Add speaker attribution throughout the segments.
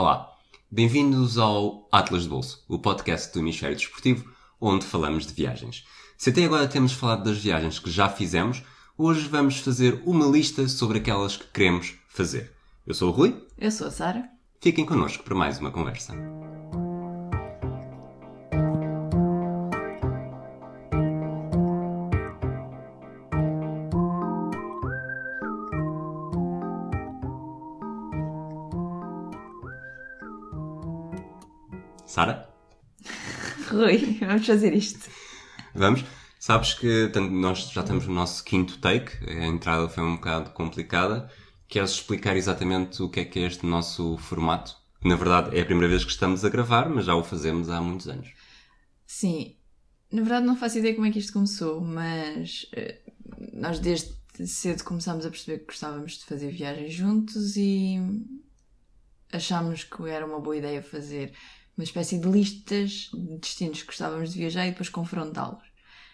Speaker 1: Olá, bem-vindos ao Atlas de Bolso, o podcast do Hemisfério Desportivo, onde falamos de viagens. Se até agora temos falado das viagens que já fizemos, hoje vamos fazer uma lista sobre aquelas que queremos fazer. Eu sou o Rui.
Speaker 2: Eu sou a Sara.
Speaker 1: Fiquem connosco para mais uma conversa. Sara?
Speaker 2: Rui, vamos fazer isto.
Speaker 1: Vamos? Sabes que tanto, nós já estamos no nosso quinto take, a entrada foi um bocado complicada. Queres explicar exatamente o que é que é este nosso formato? Na verdade, é a primeira vez que estamos a gravar, mas já o fazemos há muitos anos.
Speaker 2: Sim, na verdade não faço ideia como é que isto começou, mas eh, nós desde cedo começámos a perceber que gostávamos de fazer viagens juntos e achámos que era uma boa ideia fazer uma espécie de listas de destinos que gostávamos de viajar e depois confrontá-los.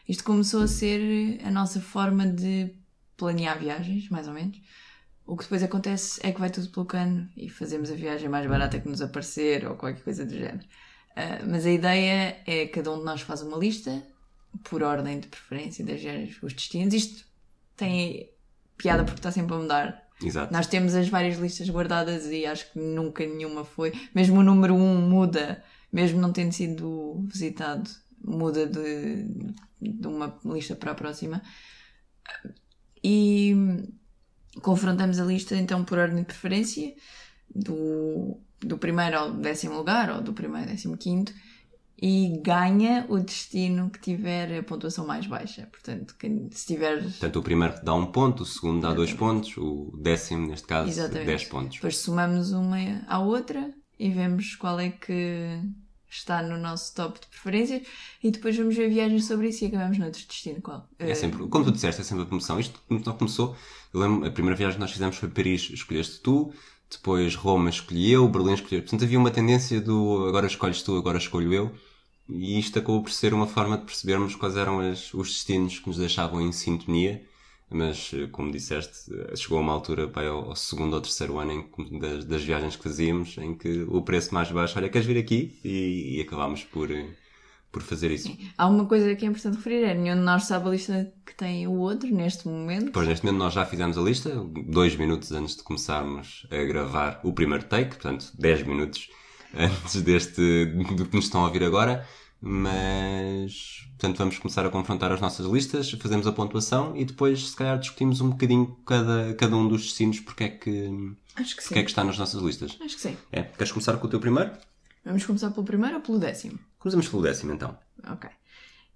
Speaker 2: Isto começou a ser a nossa forma de planear viagens, mais ou menos. O que depois acontece é que vai tudo pelo cano e fazemos a viagem mais barata que nos aparecer ou qualquer coisa do género. Uh, mas a ideia é que cada um de nós faz uma lista, por ordem de preferência das os destinos. Isto tem piada porque está sempre a mudar.
Speaker 1: Exato.
Speaker 2: Nós temos as várias listas guardadas e acho que nunca nenhuma foi. Mesmo o número 1 um muda, mesmo não tendo sido visitado, muda de, de uma lista para a próxima. E confrontamos a lista então por ordem de preferência, do, do primeiro ao décimo lugar, ou do primeiro ao décimo quinto, e ganha o destino que tiver a pontuação mais baixa. Portanto, quem, se tiver.
Speaker 1: Portanto, o primeiro dá um ponto, o segundo dá dois pontos, o décimo, neste caso,
Speaker 2: Exatamente.
Speaker 1: dez pontos.
Speaker 2: Depois somamos uma à outra e vemos qual é que está no nosso top de preferências e depois vamos ver viagens sobre isso e acabamos noutro destino. Qual?
Speaker 1: É sempre, como tu disseste, é sempre a promoção. Isto não começou. Eu lembro, a primeira viagem que nós fizemos foi Paris, escolheste tu, depois Roma escolhi eu, Berlim escolhi eu. Portanto, havia uma tendência do agora escolhes tu, agora escolho eu. E isto acabou por ser uma forma de percebermos quais eram as, os destinos que nos deixavam em sintonia. Mas, como disseste, chegou a uma altura pai, ao, ao segundo ou terceiro ano em, das, das, viagens que fazíamos em que o preço mais baixo, olha, queres vir aqui? E, e acabámos por, por fazer isso.
Speaker 2: Há uma coisa que é importante referir, é nenhum de nós sabe a lista que tem o outro neste momento.
Speaker 1: Pois, neste momento nós já fizemos a lista, dois minutos antes de começarmos a gravar o primeiro take, portanto, 10 minutos antes deste, do que nos estão a ouvir agora, mas, portanto, vamos começar a confrontar as nossas listas, fazemos a pontuação e depois, se calhar, discutimos um bocadinho cada, cada um dos destinos porque é que,
Speaker 2: Acho que sim.
Speaker 1: porque é que está nas nossas listas.
Speaker 2: Acho que sim.
Speaker 1: É? Queres começar com o teu primeiro?
Speaker 2: Vamos começar pelo primeiro ou pelo décimo?
Speaker 1: Começamos pelo décimo, então.
Speaker 2: Ok.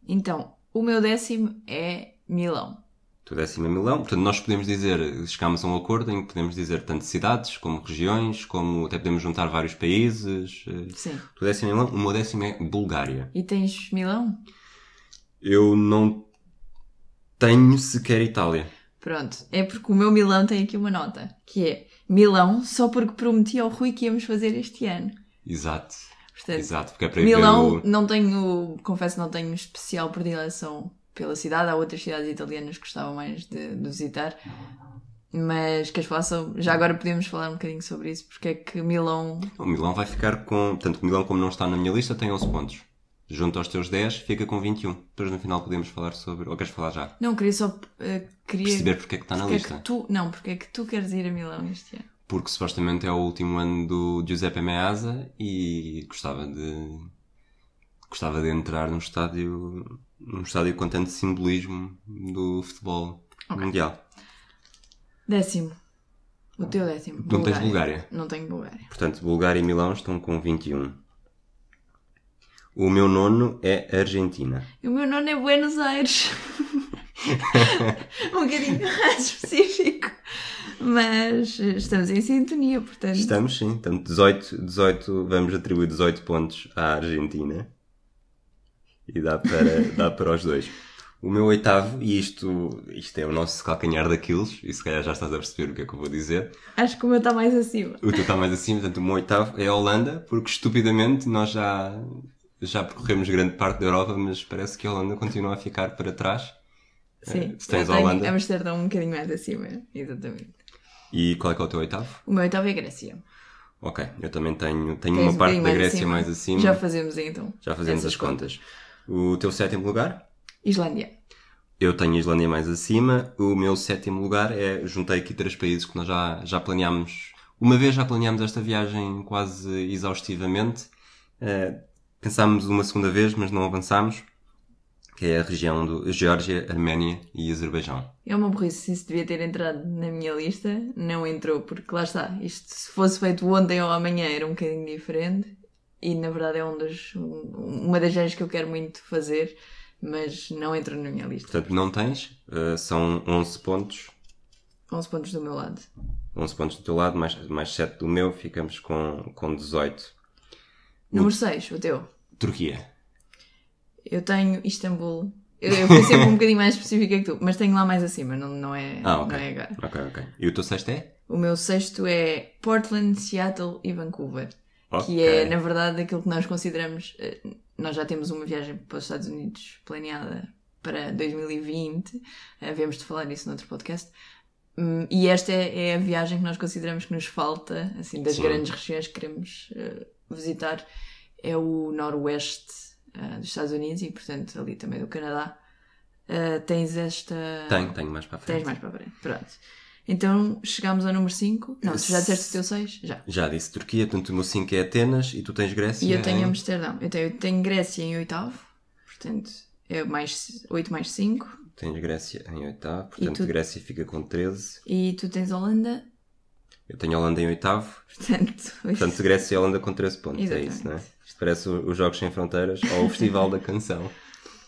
Speaker 2: Então, o meu décimo é Milão.
Speaker 1: O décimo é Milão. Portanto, nós podemos dizer, chegámos a um acordo em que podemos dizer tanto cidades como regiões, como até podemos juntar vários países.
Speaker 2: Sim.
Speaker 1: O décimo é Milão. O meu décimo é Bulgária.
Speaker 2: E tens Milão?
Speaker 1: Eu não tenho sequer Itália.
Speaker 2: Pronto. É porque o meu Milão tem aqui uma nota, que é Milão só porque prometi ao Rui que íamos fazer este ano.
Speaker 1: Exato.
Speaker 2: Portanto,
Speaker 1: Exato, porque é para
Speaker 2: Milão
Speaker 1: o...
Speaker 2: não tenho, confesso, não tenho especial predileção pela cidade. Há outras cidades italianas que gostava mais de, de visitar. Mas queres falar sobre... Já agora podemos falar um bocadinho sobre isso, porque é que Milão...
Speaker 1: O Milão vai ficar com... Portanto, Milão, como não está na minha lista, tem 11 pontos. Junto aos teus 10, fica com 21. Depois no final podemos falar sobre... Ou queres falar já?
Speaker 2: Não, queria só... uh, queria...
Speaker 1: Perceber porque é que está na
Speaker 2: porque é
Speaker 1: lista.
Speaker 2: que tu... Não, porque é que tu queres ir a Milão este ano?
Speaker 1: Porque supostamente é o último ano do Giuseppe Meazza e gostava de... Gostava de entrar num estádio... Num estádio com tanto simbolismo do futebol
Speaker 2: Ok.
Speaker 1: mundial.
Speaker 2: Décimo. O teu décimo.
Speaker 1: Não tens Bulgária?
Speaker 2: Não tenho Bulgária.
Speaker 1: Portanto, Bulgária e Milão estão com 21. O meu nono é Argentina.
Speaker 2: E o meu nome é Buenos Aires. um bocadinho mais específico. Mas estamos em sintonia, portanto.
Speaker 1: Estamos, sim. Portanto, 18, 18, vamos atribuir 18 pontos à Argentina. E dá para, dá para os dois. O meu oitavo, e isto, isto é o nosso calcanhar daqueles, e se calhar já estás a perceber o que é que eu vou dizer.
Speaker 2: Acho que o meu está mais acima.
Speaker 1: O teu está mais acima, portanto, o meu oitavo é a Holanda, porque estupidamente nós já, já percorremos grande parte da Europa, mas parece que a Holanda continua a ficar para trás.
Speaker 2: Sim.
Speaker 1: se tens a Holanda.
Speaker 2: Amsterdão um bocadinho mais acima. Exatamente.
Speaker 1: E qual é que é o teu oitavo?
Speaker 2: O meu oitavo é Grécia.
Speaker 1: Ok, eu também tenho, tenho
Speaker 2: Tens
Speaker 1: uma
Speaker 2: um
Speaker 1: parte
Speaker 2: bocadinho
Speaker 1: da
Speaker 2: mais
Speaker 1: Grécia
Speaker 2: acima.
Speaker 1: mais acima.
Speaker 2: Já fazemos então.
Speaker 1: Já fazemos
Speaker 2: essas
Speaker 1: as contas. O teu sétimo lugar?
Speaker 2: Islândia.
Speaker 1: Eu tenho a Islândia mais acima. O meu sétimo lugar é. Juntei aqui três países que nós já, já planeámos. Uma vez já planeámos esta viagem quase exaustivamente. Eh, pensámos uma segunda vez, mas não avançámos. Que é a região do Geórgia, Arménia e Azerbaijão.
Speaker 2: É uma burrice, isso devia ter entrado na minha lista, não entrou, porque lá está, isto se fosse feito ontem ou amanhã era um bocadinho diferente e na verdade é um dos, um- uma das viagens que eu quero muito fazer, mas não entrou na minha lista.
Speaker 1: Portanto, não tens. eh, são 11 pontos.
Speaker 2: 11 pontos do meu lado.
Speaker 1: 11 pontos do teu lado, mais, mais 7 do meu. Ficamos com, com 18.
Speaker 2: Número 6, o teu.
Speaker 1: Turquia.
Speaker 2: Eu tenho Istambul. Eu, eu fui sempre um bocadinho mais específica que tu, mas tenho lá mais acima, não, não, é,
Speaker 1: Ah, ok.
Speaker 2: não é agora.
Speaker 1: Ok, ok. E o teu sexto é?
Speaker 2: O meu sexto é Portland, Seattle e Vancouver.
Speaker 1: Ok.
Speaker 2: Que é, na verdade, aquilo que nós consideramos. eh, Nós já temos uma viagem para os Estados Unidos planeada para 2020. Havemos de falar nisso noutro podcast. Hum, E esta é, é a viagem que nós consideramos que nos falta, assim, das
Speaker 1: Sim.
Speaker 2: grandes regiões que queremos eh, visitar. É o noroeste eh, dos Estados Unidos e, portanto, ali também do Canadá. Eh, tens esta.
Speaker 1: Tenho, tenho mais para a frente.
Speaker 2: Tens mais para a frente. Pronto. Então chegámos ao número 5. Não, tu já disseste o teu 6? Já.
Speaker 1: Já disse Turquia, portanto o meu 5 é Atenas e tu tens Grécia.
Speaker 2: E eu tenho
Speaker 1: em...
Speaker 2: Amsterdão. Eu tenho, eu tenho Grécia em oitavo. Portanto, é mais 8 mais 5.
Speaker 1: Tens Grécia em oitavo, portanto
Speaker 2: tu-
Speaker 1: Grécia fica com 13.
Speaker 2: E tu tens Holanda.
Speaker 1: Eu tenho Holanda em oitavo,
Speaker 2: Portanto,
Speaker 1: portanto Grécia e Holanda com 13 pontos. É
Speaker 2: Exatamente.
Speaker 1: isso, não é? Isto parece os Jogos Sem Fronteiras ou o Festival da Canção.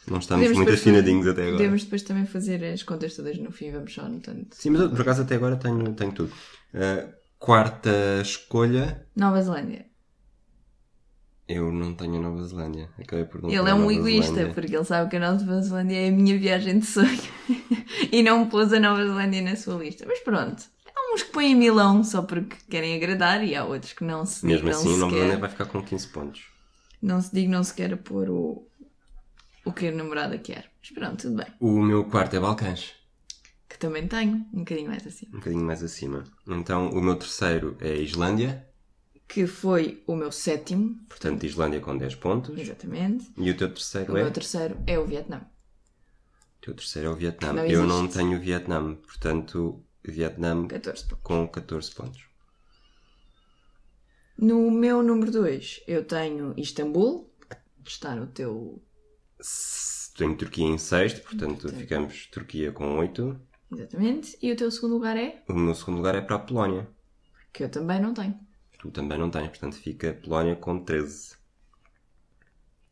Speaker 1: Não estamos
Speaker 2: podemos
Speaker 1: muito afinadinhos até agora.
Speaker 2: Podemos depois também fazer as contas todas no fim. Vamos só anotando.
Speaker 1: Sim, mas eu, por acaso até agora tenho, tenho tudo. Uh, quarta escolha,
Speaker 2: Nova Zelândia.
Speaker 1: eu não tenho a Nova Zelândia. Acabei por não
Speaker 2: Ele é um egoísta,
Speaker 1: Zelândia.
Speaker 2: porque ele sabe que a Nova Zelândia é a minha viagem de sonho. e não pôs a Nova Zelândia na sua lista. Mas pronto. Há uns que põem Milão só porque querem agradar e há outros que não se
Speaker 1: Mesmo
Speaker 2: dignam
Speaker 1: assim, Nova
Speaker 2: sequer.
Speaker 1: Zelândia vai ficar com 15 pontos.
Speaker 2: Não se dignam sequer a pôr o, o que a namorada quer. Mas pronto, tudo bem.
Speaker 1: O meu quarto é Balcãs.
Speaker 2: Que também tenho, um bocadinho mais assim.
Speaker 1: um bocadinho mais acima. Então, o meu terceiro é Islândia,
Speaker 2: Que foi o meu sétimo,
Speaker 1: portanto, Islândia com 10 pontos.
Speaker 2: exatamente.
Speaker 1: E o teu terceiro
Speaker 2: O
Speaker 1: é?
Speaker 2: meu terceiro é o Vietnã.
Speaker 1: O teu terceiro é o Vietnã.
Speaker 2: Não
Speaker 1: Eu não tenho o Vietnã, portanto, Vietnã
Speaker 2: 14 pontos.
Speaker 1: com 14 pontos.
Speaker 2: No meu número 2, eu tenho Istambul, que está no teu.
Speaker 1: Tenho Turquia em sexto, portanto, ficamos Turquia com 8.
Speaker 2: Exatamente. E o teu segundo lugar é?
Speaker 1: O meu segundo lugar é para a Polónia.
Speaker 2: Que eu também não tenho.
Speaker 1: Tu também não tens, portanto, fica Polónia com 13.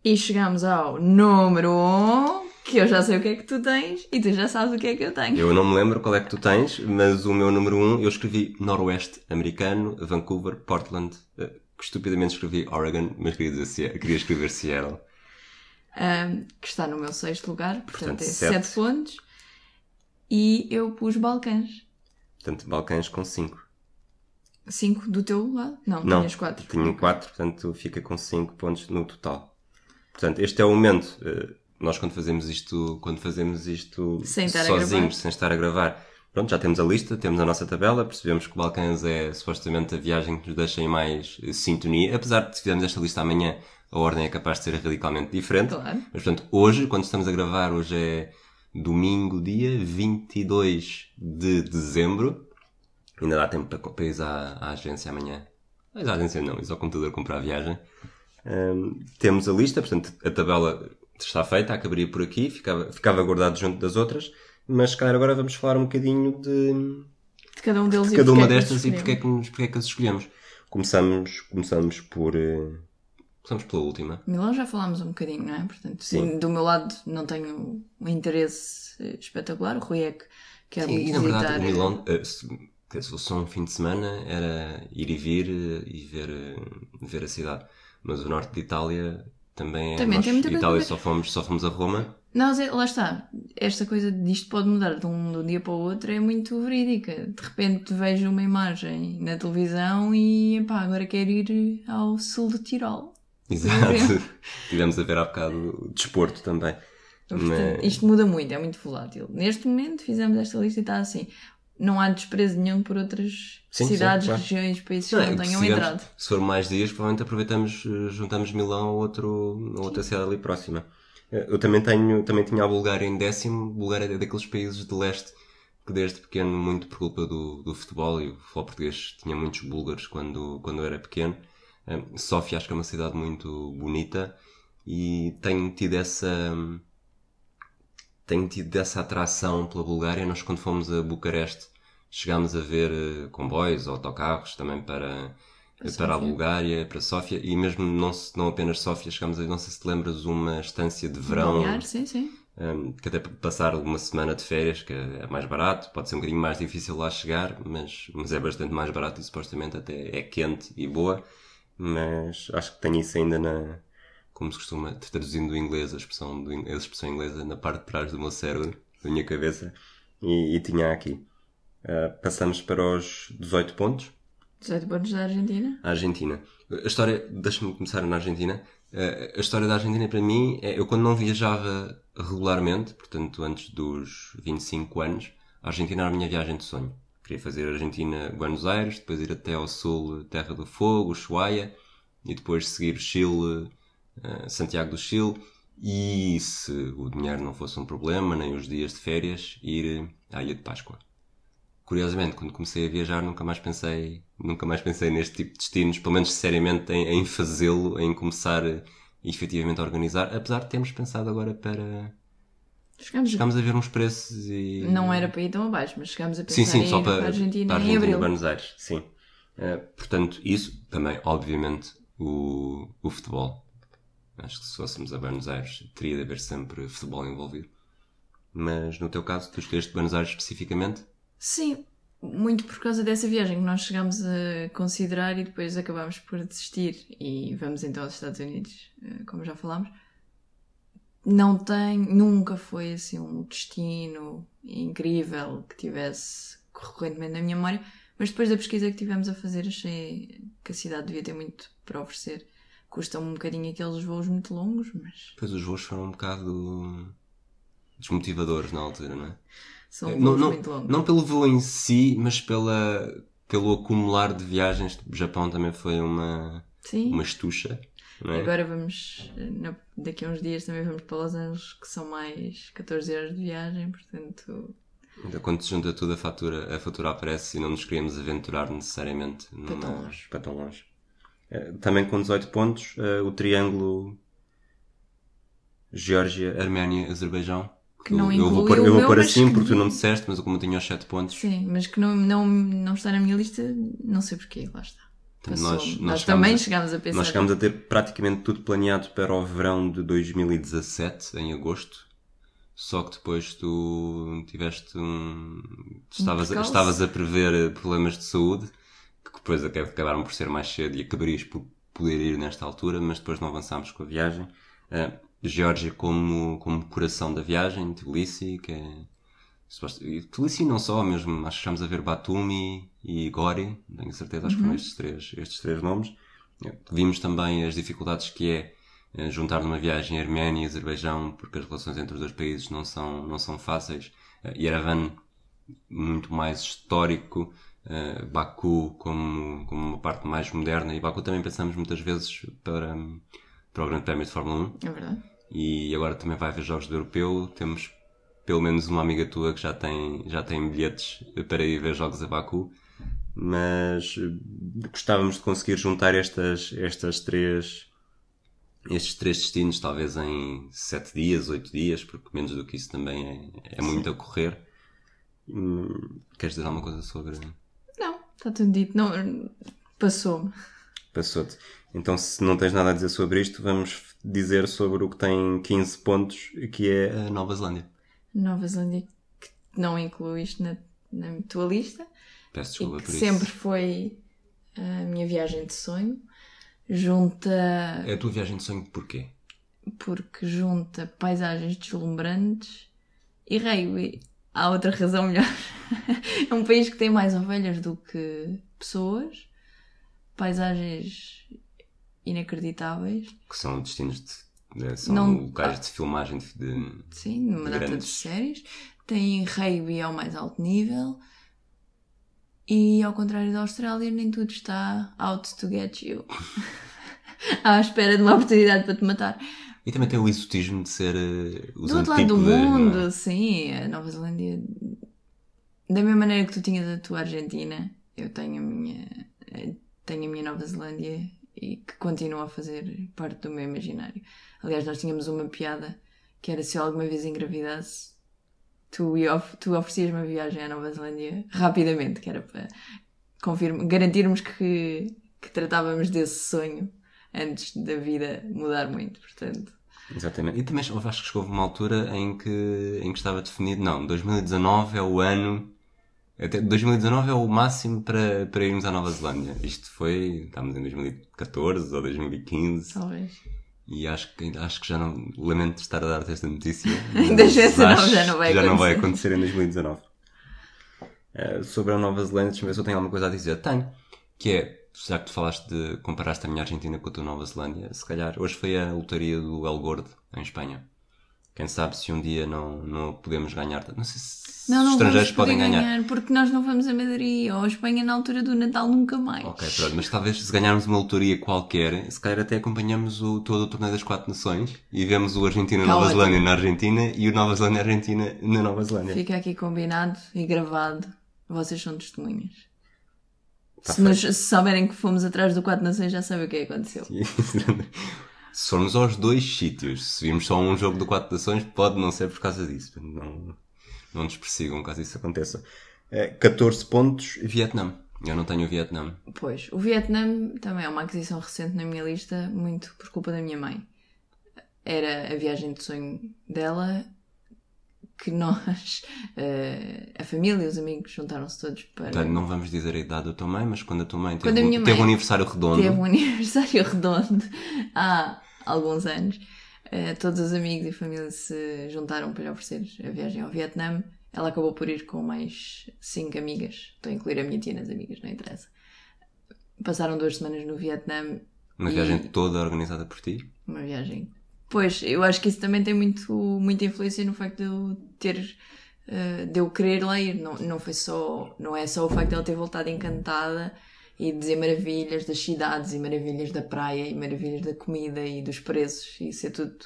Speaker 2: E chegamos ao número 1, um, que eu já sei o que é que tu tens e tu já sabes o que é que eu tenho.
Speaker 1: Eu não me lembro qual é que tu tens, mas o meu número 1, um, eu escrevi Noroeste Americano, Vancouver, Portland. eh, que estupidamente escrevi Oregon, mas queria, dizer, queria escrever Seattle.
Speaker 2: Que está no meu sexto lugar, portanto,
Speaker 1: Portanto,
Speaker 2: é
Speaker 1: sete.
Speaker 2: 7 pontos. E eu pus Balcãs.
Speaker 1: Portanto, Balcãs com 5.
Speaker 2: 5 do teu lado? Não,
Speaker 1: Não,
Speaker 2: tinhas 4.
Speaker 1: Tinha 4, portanto fica com 5 pontos no total. Portanto, este é o momento. eh, Nós quando fazemos isto, quando fazemos isto
Speaker 2: Sem
Speaker 1: sozinhos, sem estar a gravar, pronto, já temos a lista, temos a nossa tabela, percebemos que o Balcãs é supostamente a viagem que nos deixa em mais eh, sintonia, apesar de se fizermos esta lista amanhã, a ordem é capaz de ser radicalmente diferente.
Speaker 2: Claro.
Speaker 1: Mas portanto, hoje, quando estamos a gravar, hoje é domingo, dia 22 de dezembro. Ainda dá tempo para, para ir à, à agência amanhã. Mas à agência não, ir ao computador comprar a viagem. Hum, temos a lista, portanto, a tabela está feita, acabaria por aqui, ficava, ficava guardado junto das outras. Mas, se calhar, agora vamos falar um bocadinho de,
Speaker 2: De cada um deles
Speaker 1: de cada uma
Speaker 2: é os
Speaker 1: destas e porque é, que, porque é que as escolhemos. Começamos, começamos por. eh, Começamos pela última.
Speaker 2: Milão já falámos um bocadinho, não é? Portanto,
Speaker 1: Sim.
Speaker 2: do meu lado não tenho um interesse eh, espetacular. O Rui é que quer
Speaker 1: Sim,
Speaker 2: muito
Speaker 1: e na
Speaker 2: visitar.
Speaker 1: verdade, o Milão, eh, se, fosse só um fim de semana, era ir e vir eh, e ver, eh, ver a cidade. Mas o norte de Itália também é.
Speaker 2: Também
Speaker 1: nós,
Speaker 2: tem muita coisa
Speaker 1: Itália só fomos, só fomos a Roma.
Speaker 2: Não, Zé, lá está. Esta coisa disto pode mudar de um, de um dia para o outro é muito verídica. De repente vejo uma imagem na televisão e pá, agora quero ir ao sul de Tirol.
Speaker 1: Exato. Tivemos a ver há bocado o desporto também.
Speaker 2: Portanto,
Speaker 1: Mas-
Speaker 2: Isto muda muito, é muito volátil. Neste momento fizemos esta lista e está assim. não há desprezo nenhum por outras
Speaker 1: Sim, sim,
Speaker 2: cidades,
Speaker 1: claro.
Speaker 2: regiões, países que
Speaker 1: Não,
Speaker 2: não,
Speaker 1: é
Speaker 2: tenham
Speaker 1: se
Speaker 2: entrado.
Speaker 1: Se for mais dias, provavelmente aproveitamos, eh, juntamos Milão a, outro, a outra cidade ali próxima. Eh, Eu também tenho, também tinha a Bulgária em décimo. Bulgária é daqueles países de leste que desde pequeno, muito por culpa do, do futebol, e o futebol português tinha muitos búlgaros quando, quando eu era pequeno. Eh, Sófia acho que é uma cidade muito bonita e tenho tido essa, tenho tido essa atração pela Bulgária. Nós, quando fomos a Bucareste, chegámos a ver eh, comboios autocarros também para,
Speaker 2: Para
Speaker 1: para, a. Bulgária, para Sófia, e mesmo não, não apenas Sófia, chegámos a não sei se te lembras, uma estância de verão,
Speaker 2: Balnear, sim, sim.
Speaker 1: um, que até passar uma semana de férias, que é mais barato, pode ser um bocadinho mais difícil lá chegar, mas, mas é bastante mais barato e supostamente até é quente e boa, mas acho que tenho isso ainda na, como se costuma, traduzindo do inglês, a expressão, do, a expressão inglesa na parte de trás do meu cérebro, da minha cabeça, e, e tinha aqui. Uh, passamos para os 18 pontos.
Speaker 2: 18 pontos da Argentina.
Speaker 1: A Argentina. A história, deixa-me começar na Argentina. Eh, A história da Argentina para mim é, eu quando não viajava regularmente, portanto antes dos 25 anos, a Argentina era a minha viagem de sonho. Queria fazer Argentina, Buenos Aires, depois ir até ao sul, Terra do Fogo, Ushuaia, e depois seguir Chile, eh, Santiago do Chile, e se o dinheiro não fosse um problema, nem os dias de férias, ir à Ilha de Páscoa. Curiosamente, quando comecei a viajar, nunca mais pensei, nunca mais pensei neste tipo de destinos, pelo menos seriamente em, em fazê-lo, em começar eh, efetivamente a organizar, apesar de termos pensado agora para.
Speaker 2: Chegámos,
Speaker 1: Chegámos a ver uns preços e.
Speaker 2: Não era para ir tão abaixo, mas chegámos a pensar
Speaker 1: Sim, sim,
Speaker 2: em
Speaker 1: só para,
Speaker 2: para a Argentina
Speaker 1: para a Argentina. Buenos Aires, sim. Eh, portanto, isso também, obviamente, o, o futebol. Acho que se fôssemos a Buenos Aires, teria de haver sempre futebol envolvido. Mas no teu caso, tu escolheste Buenos Aires especificamente?
Speaker 2: Sim, muito por causa dessa viagem que nós chegámos a considerar e depois acabámos por desistir e vamos então aos Estados Unidos, eh, como já falámos. Não tem, nunca foi assim um destino incrível que tivesse recorrentemente na minha memória, mas depois da pesquisa que tivemos a fazer achei que a cidade devia ter muito para oferecer. Custam um bocadinho aqueles voos muito longos, mas
Speaker 1: Pois os voos foram um bocado desmotivadores na altura, não é?
Speaker 2: são
Speaker 1: não,
Speaker 2: voos
Speaker 1: não,
Speaker 2: muito longos.
Speaker 1: não pelo voo em si, mas pela, pelo acumular de viagens. O Japão também foi uma,
Speaker 2: Sim.
Speaker 1: uma estucha, não é?
Speaker 2: Agora vamos, na- daqui a uns dias também vamos para Los Angeles, que são mais 14 horas de viagem, portanto,
Speaker 1: Então, quando se junta tudo, a fatura, a fatura aparece e não nos queríamos aventurar necessariamente
Speaker 2: Para
Speaker 1: numa-
Speaker 2: tão longe.
Speaker 1: para tão longe. Eh, Também com 18 pontos, eh, o triângulo Geórgia, Arménia, Azerbaijão.
Speaker 2: Que não
Speaker 1: eu, eu vou pôr, eu vou pôr assim
Speaker 2: que
Speaker 1: porque tu não disseste, mas como eu tinha os 7 pontos,
Speaker 2: sim, mas que não, não, não está na minha lista, não sei porquê, lá está. Passou.
Speaker 1: nós-
Speaker 2: Nós,
Speaker 1: nós
Speaker 2: também
Speaker 1: chegámos a-
Speaker 2: pensar.
Speaker 1: Nós chegámos a ter praticamente tudo planeado para o verão de 2017, em agosto. Só que depois tu tiveste um. tu Estavas,
Speaker 2: percalço.
Speaker 1: estavas a prever eh, problemas de saúde, que depois aca- acabaram por ser mais cedo e acabarias por poder ir nesta altura, mas depois não avançámos com a viagem. Uh, Geórgia como, como coração da viagem, Tbilisi, que é. Tbilisi não só, mesmo, acho que chegámos a ver Batumi e Gori, tenho certeza, acho que foram estes três, estes três nomes. Vimos também as dificuldades que é eh, juntar numa viagem Arménia e Azerbaijão, porque as relações entre os dois países não são, não são fáceis. Eh, Yerevan, muito mais histórico, Baku como, como uma parte mais moderna, e Baku também pensamos muitas vezes para, para o Grande Prémio de Fórmula 1
Speaker 2: É verdade.
Speaker 1: e agora também vai haver jogos do europeu. Temos pelo menos uma amiga tua que já tem, já tem bilhetes para ir ver jogos a Baku, mas eh, gostávamos de conseguir juntar estas, estas três, estes três destinos, talvez em sete dias, oito dias, porque menos do que isso também é, é muito a correr. Queres dizer alguma coisa sobre?
Speaker 2: Não, está tudo dito. Não, passou-me.
Speaker 1: Passou-te. Então, se não tens nada a dizer sobre isto, vamos dizer sobre o que tem 15 pontos, que é a Nova Zelândia.
Speaker 2: Nova Zelândia, que não incluíste na, na tua lista.
Speaker 1: Peço
Speaker 2: e
Speaker 1: desculpa
Speaker 2: que
Speaker 1: por isso.
Speaker 2: sempre foi a minha viagem de sonho. Junta,
Speaker 1: É a tua viagem de sonho porquê?
Speaker 2: porque junta paisagens deslumbrantes e rugby. Há outra razão melhor. é um país que tem mais ovelhas do que pessoas, paisagens inacreditáveis,
Speaker 1: Que são destinos de. Né, são
Speaker 2: Não-
Speaker 1: locais de filmagem de. de-
Speaker 2: sim, numa data de séries. Tem rugby ao mais alto nível. E ao contrário da Austrália, nem tudo está out to get you. à espera de uma oportunidade para te matar.
Speaker 1: E também tem o exotismo de ser uh, os
Speaker 2: Do outro lado do
Speaker 1: é?
Speaker 2: mundo, sim. A Nova Zelândia. Da mesma maneira que tu tinhas a tua Argentina, eu tenho a minha. eh, Tenho a minha Nova Zelândia e que continua a fazer parte do meu imaginário. Aliás, nós tínhamos uma piada que era se eu alguma vez engravidasse, tu, of- tu oferecias uma viagem à Nova Zelândia rapidamente, que era para garantirmos que, que tratávamos desse sonho antes da vida mudar muito. Portanto,
Speaker 1: Exatamente. E também acho que chegou uma altura em que, em que estava definido, não, 2019 é o ano, até 2019 é o máximo para, para irmos à Nova Zelândia. Isto foi, estamos em 2014 ou 2015
Speaker 2: talvez.
Speaker 1: e acho que, acho que já não, lamento estar a dar-te esta notícia.
Speaker 2: Ainda já não-
Speaker 1: acho
Speaker 2: já vai
Speaker 1: que já não vai
Speaker 2: acontecer.
Speaker 1: acontecer em 2019. Eh, sobre a Nova Zelândia, deixa-me ver se eu tenho alguma coisa a dizer. Tenho, que é, já que tu falaste de, comparaste a minha Argentina com a tua Nova Zelândia, se calhar, hoje foi a lotaria do El Gordo, em Espanha. Quem sabe se um dia não, não podemos ganhar. Não sei se
Speaker 2: Não,
Speaker 1: os
Speaker 2: não
Speaker 1: estrangeiros
Speaker 2: vamos poder
Speaker 1: podem ganhar.
Speaker 2: ganhar. porque nós não vamos a Madrid ou a Espanha na altura do Natal nunca mais.
Speaker 1: Ok, pronto, mas talvez se ganharmos uma lotaria qualquer, se calhar até acompanhamos o, todo o torneio das quatro nações e vemos o Argentina
Speaker 2: Tá.
Speaker 1: Zelândia na Argentina e o Nova Zelândia Argentina na Nova Zelândia.
Speaker 2: Fica aqui combinado e gravado. Vocês são testemunhas.
Speaker 1: Tá
Speaker 2: se, nos, se souberem que fomos atrás do Quatro Nações, já sabem o que é que aconteceu.
Speaker 1: se formos aos dois sítios, se virmos só um jogo de quatro nações, pode não ser por causa disso. Não, não nos persigam caso isso aconteça. Eh, 14 pontos, Vietnã. Eu não tenho o Vietnã.
Speaker 2: Pois, o Vietnã também é uma aquisição recente na minha lista, muito por culpa da minha mãe. Era a viagem de sonho dela que nós, eh, a família e os amigos, juntaram-se todos para.
Speaker 1: Portanto, não vamos dizer a idade da tua mãe, mas quando a tua mãe
Speaker 2: Quando
Speaker 1: teve,
Speaker 2: a minha
Speaker 1: um, teve
Speaker 2: mãe
Speaker 1: um aniversário redondo,
Speaker 2: Teve um aniversário redondo há alguns anos. Eh, todos os amigos e família se juntaram para lhe oferecer a viagem ao Vietnã. Ela acabou por ir com mais cinco amigas. Estou a incluir a minha tia nas amigas, não interessa. Passaram duas semanas no Vietnã.
Speaker 1: uma
Speaker 2: e-
Speaker 1: viagem toda organizada por ti.
Speaker 2: Uma viagem. Pois, eu acho que isso também tem muito, muita influência no facto de eu ter. eh, de eu querer lá ir. Não, não foi só. Não é só o facto de ela ter voltado encantada e dizer maravilhas das cidades e maravilhas da praia e maravilhas da comida e dos preços e isso é tudo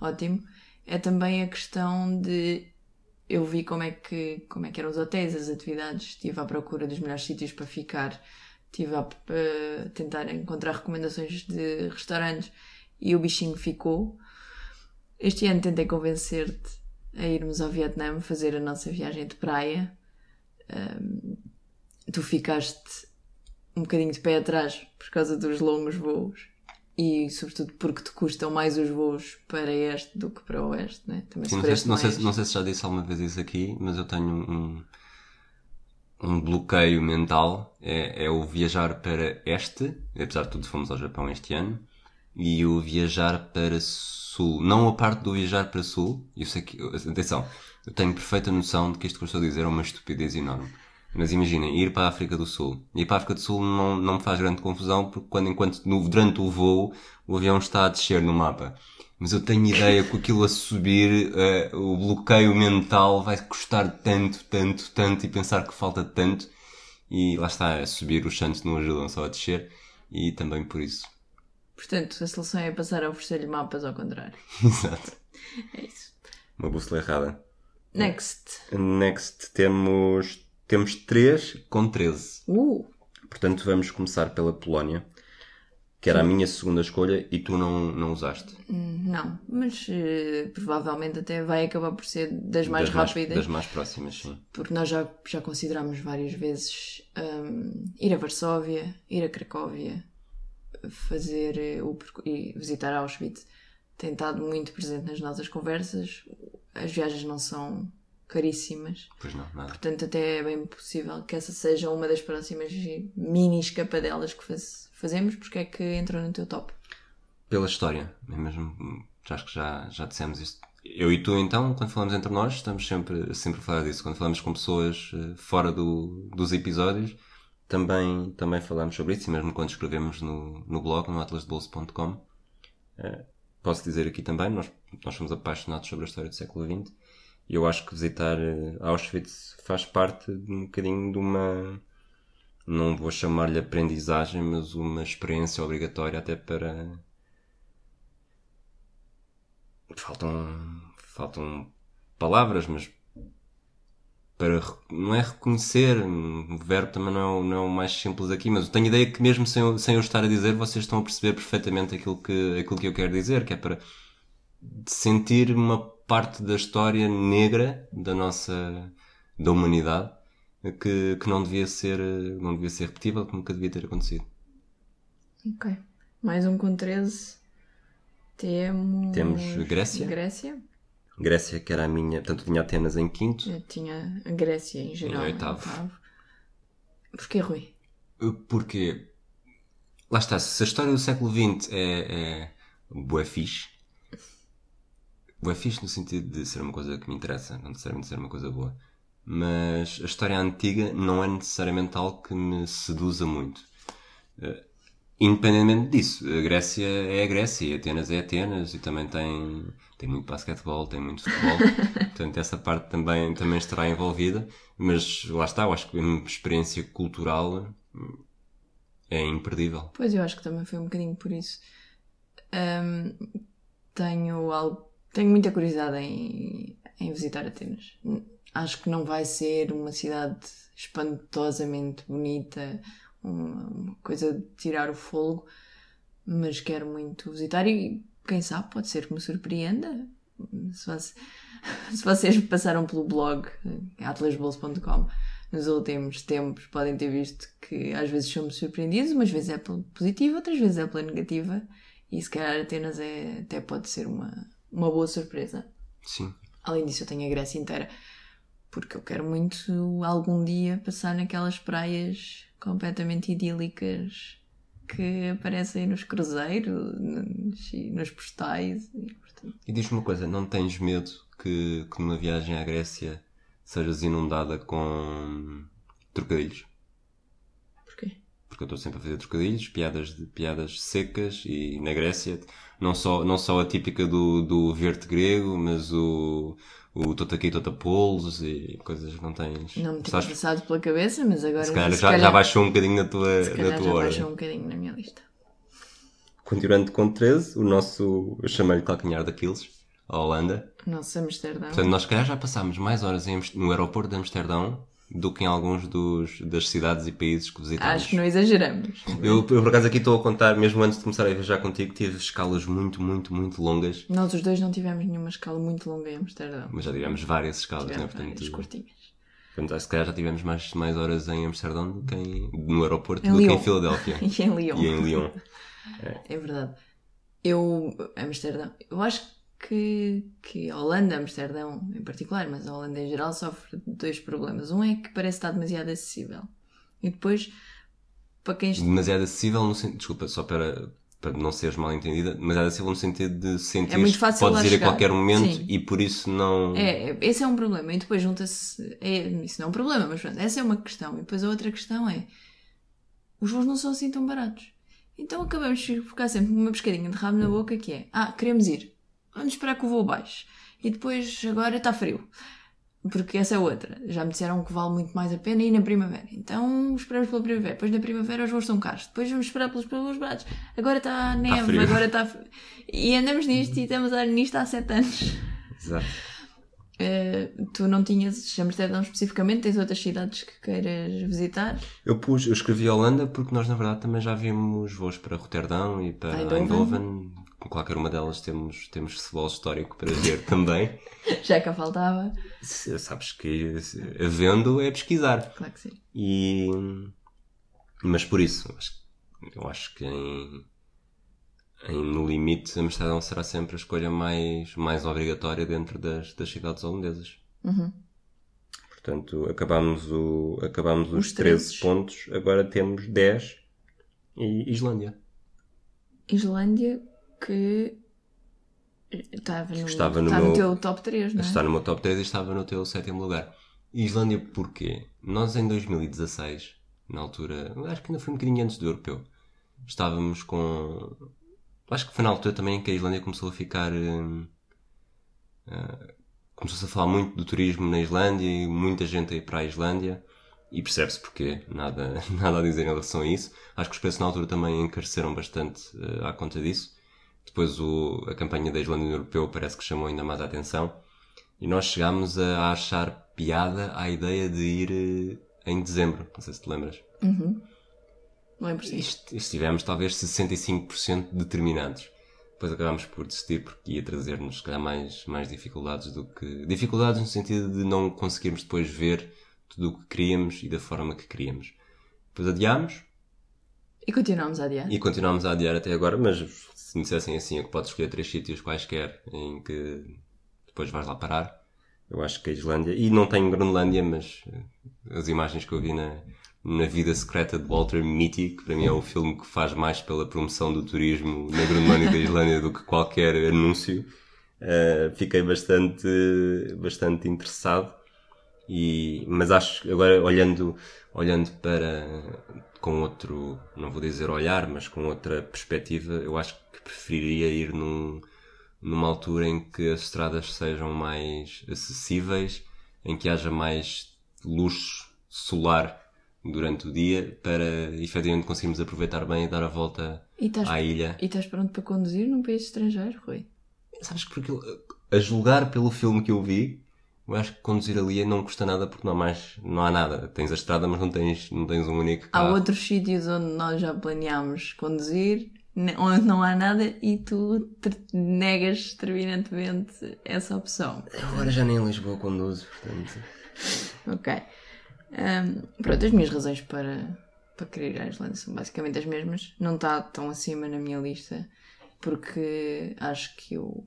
Speaker 2: ótimo. É também a questão de. Eu vi como é que, como é que eram os hotéis, as atividades, estive à procura dos melhores sítios para ficar, estive a eh, tentar encontrar recomendações de restaurantes e o bichinho ficou. Este ano tentei convencer-te a irmos ao Vietnã fazer a nossa viagem de praia. Ahm, tu ficaste um bocadinho de pé atrás por causa dos longos voos e, sobretudo, porque te custam mais os voos para este do que para o oeste, né? Também
Speaker 1: Sim, não, sei, se- não, sei,
Speaker 2: mais.
Speaker 1: se- não sei se já disse alguma vez isso aqui, mas eu tenho um, um bloqueio mental. É, é o viajar para este, apesar de tudo fomos ao Japão este ano, e o viajar para sul. Não a parte do viajar para sul. Eu sei que, atenção, eu tenho perfeita noção de que isto que eu estou a dizer é uma estupidez enorme. Mas imaginem, ir para a África do Sul. Ir para a África do Sul não, não me faz grande confusão, porque quando, enquanto, no, durante o voo, o avião está a descer no mapa. Mas eu tenho ideia que aquilo a subir, eh, o bloqueio mental vai custar tanto, tanto, tanto, e pensar que falta tanto. E lá está, a subir os santos não ajudam só a descer. E também por isso.
Speaker 2: Portanto, a solução é passar a oferecer-lhe mapas ao contrário.
Speaker 1: Exato.
Speaker 2: É isso.
Speaker 1: Uma bússola errada.
Speaker 2: Next.
Speaker 1: Next temos, temos 3 com 13.
Speaker 2: Uh!
Speaker 1: Portanto, vamos começar pela Polónia, que era a minha segunda escolha e tu não, não usaste.
Speaker 2: Não, mas eh, provavelmente até vai acabar por ser das mais
Speaker 1: das
Speaker 2: rápidas.
Speaker 1: das mais próximas, sim.
Speaker 2: porque nós já, já considerámos várias vezes hum, ir a Varsóvia, ir a Cracóvia, fazer eh, o e visitar Auschwitz. Tem estado muito presente nas nossas conversas. As viagens não são caríssimas,
Speaker 1: Pois não, nada.
Speaker 2: portanto, até é bem possível que essa seja uma das próximas mini escapadelas que faz- fazemos, porque é que entrou no teu top.
Speaker 1: Pela história, é mesmo, já acho que já, já dissemos isto. Eu e tu, então, quando falamos entre nós, estamos sempre, sempre a falar disso. Quando falamos com pessoas eh, fora do, dos episódios, também, também falamos sobre isso, e mesmo quando escrevemos no, no blog, no atlasdebolso.com. Eh, posso dizer aqui também, nós, nós somos apaixonados sobre a história do século XX, e eu acho que visitar eh, Auschwitz faz parte de um bocadinho de uma não vou chamar-lhe aprendizagem, mas uma experiência obrigatória até para. Faltam, faltam palavras, mas para não é reconhecer, o verbo também não é, o, não é o mais simples aqui, mas eu tenho a ideia que mesmo sem eu, sem eu estar a dizer, vocês estão a perceber perfeitamente aquilo que, aquilo que eu quero dizer, que é para sentir uma parte da história negra da nossa, da humanidade, que, que não devia ser, não devia ser repetível, que nunca devia ter acontecido.
Speaker 2: Ok. Mais um com 13. Temos.
Speaker 1: Temos Grécia.
Speaker 2: Grécia.
Speaker 1: Grécia, que era a minha, portanto, tinha Atenas em quinto.
Speaker 2: Eu tinha a Grécia em geral.
Speaker 1: Em
Speaker 2: em
Speaker 1: oitavo.
Speaker 2: Porquê, Rui?
Speaker 1: Porque, lá está, se a história do século XX é, é bué fixe, bué fixe no sentido de ser uma coisa que me interessa, não necessariamente ser uma coisa boa, mas a história antiga não é necessariamente algo que me seduza muito. Eh, Independentemente disso, a Grécia é a Grécia e Atenas é Atenas e também tem, tem muito basquetebol, tem muito futebol, portanto essa parte também, também estará envolvida, mas lá está, eu acho que a experiência cultural é imperdível.
Speaker 2: Pois eu acho que também foi um bocadinho por isso. Ahm, tenho algo, tenho muita curiosidade em, em visitar Atenas. Acho que não vai ser uma cidade espantosamente bonita, uma, uma coisa de tirar o fogo, mas quero muito visitar e quem sabe pode ser que me surpreenda. Se, você- se vocês passaram pelo blog eh, atlasbolso.com nos últimos tempos, podem ter visto que às vezes somos surpreendidos, umas vezes é pela positiva, outras vezes é pela negativa, e se calhar Atenas é, até pode ser uma, uma boa surpresa.
Speaker 1: Sim.
Speaker 2: Além disso, eu tenho a Grécia inteira, porque eu quero muito algum dia passar naquelas praias completamente idílicas que aparecem nos cruzeiros, nos, e nos postais. e, portanto,
Speaker 1: E diz-me uma coisa, não tens medo que, que numa viagem à Grécia sejas inundada com trocadilhos?
Speaker 2: porquê?
Speaker 1: porque eu estou sempre a fazer trocadilhos, piadas, de, piadas secas e na Grécia não só, não só a típica do, do verde grego, mas o, o tota aqui, tota polos e coisas que não tens.
Speaker 2: Não me tinha passado pela cabeça, mas agora
Speaker 1: se calhar, já, já baixou um bocadinho na tua,
Speaker 2: se
Speaker 1: na
Speaker 2: calhar
Speaker 1: tua
Speaker 2: já baixou um bocadinho na minha lista.
Speaker 1: Continuando com 13, o nosso, eu chamei-lhe calcanhar daqueles, a Holanda.
Speaker 2: Nosso Amsterdão.
Speaker 1: Portanto, nós se calhar já passámos mais horas no aeroporto de Amsterdão do que em alguns dos, das cidades e países que visitámos.
Speaker 2: Acho que não exageramos.
Speaker 1: Eu, eu, por acaso aqui estou a contar, mesmo antes de começar a viajar contigo, tive escalas muito, muito, muito longas.
Speaker 2: Nós os dois não tivemos nenhuma escala muito longa em Amsterdão.
Speaker 1: Mas já tivemos várias escalas, né?
Speaker 2: Tivemos
Speaker 1: Portanto,
Speaker 2: várias curtinhas.
Speaker 1: portanto, se calhar já tivemos mais, mais horas em Amsterdão do que em, no aeroporto
Speaker 2: Em
Speaker 1: do que
Speaker 2: Lyon.
Speaker 1: em Filadélfia.
Speaker 2: E em Lyon.
Speaker 1: e em Lyon.
Speaker 2: É verdade. Eu, Amsterdão, eu acho que, que a Holanda, Amsterdão em particular, mas a Holanda em geral, sofre de dois problemas. Um é que parece estar demasiado acessível. E depois, para quem.
Speaker 1: Demasiado acessível no sentido. Desculpa, só para, para não seres mal entendida, demasiado acessível no sentido de sentir
Speaker 2: É muito
Speaker 1: que podes ir a
Speaker 2: chegar.
Speaker 1: qualquer momento
Speaker 2: Sim.
Speaker 1: e por isso não.
Speaker 2: É, esse é um problema. E depois junta-se. É, isso não é um problema, mas pronto, essa é uma questão. E depois a outra questão é: os voos não são assim tão baratos. Então acabamos por ficar sempre com uma pescadinha de rabo na boca que é: ah, queremos ir, vamos esperar que o voo baixe. E depois agora está frio. Porque essa é outra. Já me disseram que vale muito mais a pena ir na primavera. Então esperamos pela primavera. Depois na primavera os voos são caros. Depois vamos esperar pelos voos baratos. Agora está neve,
Speaker 1: frio.
Speaker 2: agora está. E andamos nisto e estamos a nisto há sete anos.
Speaker 1: Exato.
Speaker 2: Uh, tu não tinhas Amsterdão especificamente, tens outras cidades que queiras visitar?
Speaker 1: Eu pus, eu escrevi Holanda porque nós na verdade também já vimos voos para Roterdão e para
Speaker 2: Eindhoven.
Speaker 1: Com qualquer uma delas temos, temos futebol histórico para ver também.
Speaker 2: Já cá faltava.
Speaker 1: Sabes que havendo é pesquisar.
Speaker 2: Claro que sim.
Speaker 1: E, mas por isso, eu acho que em, em- no limite Amsterdão será sempre a escolha mais, mais obrigatória dentro das, das cidades holandesas.
Speaker 2: Uhum.
Speaker 1: Portanto, acabámos, o, acabámos os,
Speaker 2: Os
Speaker 1: 13
Speaker 2: trezes.
Speaker 1: pontos, agora temos 10 e Islândia.
Speaker 2: Islândia, que estava no,
Speaker 1: Estava no
Speaker 2: está no
Speaker 1: meu-
Speaker 2: teu top 3, não é?
Speaker 1: Está no meu top 3 e estava no teu sétimo lugar. Islândia porquê? Nós em 2016, na altura, acho que ainda foi um bocadinho antes do europeu, estávamos com. Acho que foi na altura também que a Islândia começou a ficar. hum, ah, começou-se a falar muito do turismo na Islândia e muita gente a ir para a Islândia. e percebe-se porquê, nada, nada a dizer em relação a isso. Acho que os preços na altura também encareceram bastante uh, à conta disso. Depois o, a campanha da Islândia Europeu parece que chamou ainda mais a atenção. E nós chegámos a achar piada à ideia de ir uh, em dezembro. Não sei se te lembras.
Speaker 2: Uhum. Lembro
Speaker 1: sim. E estivemos talvez 65% determinados. Depois acabámos por desistir porque ia trazer-nos, se calhar, mais, mais dificuldades do que. Dificuldades no sentido de não conseguirmos depois ver tudo o que queríamos e da forma que queríamos. Depois adiámos.
Speaker 2: E continuámos a adiar.
Speaker 1: E continuámos a adiar até agora, mas se me dissessem assim, é que podes escolher três sítios quaisquer em que depois vais lá parar. Eu acho que a Islândia. E não tenho Groenlândia, mas eh, as imagens que eu vi na, na Vida Secreta de Walter Mitty, que para mim é o filme que faz mais pela promoção do turismo na Groenlândia e da Islândia do que qualquer anúncio. Uh, fiquei bastante, bastante interessado. E, mas acho, agora olhando, olhando para, com outro, não vou dizer olhar, mas com outra perspectiva, eu acho que preferiria ir num, numa altura em que as estradas sejam mais acessíveis, em que haja mais luz solar durante o dia para efetivamente conseguirmos aproveitar bem e dar a volta à ilha.
Speaker 2: E estás pronto para conduzir num país estrangeiro, Rui?
Speaker 1: Sabes que porque a julgar pelo filme que eu vi, eu acho que conduzir ali não custa nada porque não há mais, não há nada. Tens a estrada, mas não tens, não tens um único carro.
Speaker 2: Há outros sítios onde nós já planeámos conduzir, onde não há nada e tu negas terminantemente essa opção.
Speaker 1: Agora já nem em Lisboa conduzo, portanto.
Speaker 2: ok. Um, pronto, as minhas razões para, para querer ir à Islândia são basicamente as mesmas. Não está tão acima na minha lista porque acho que o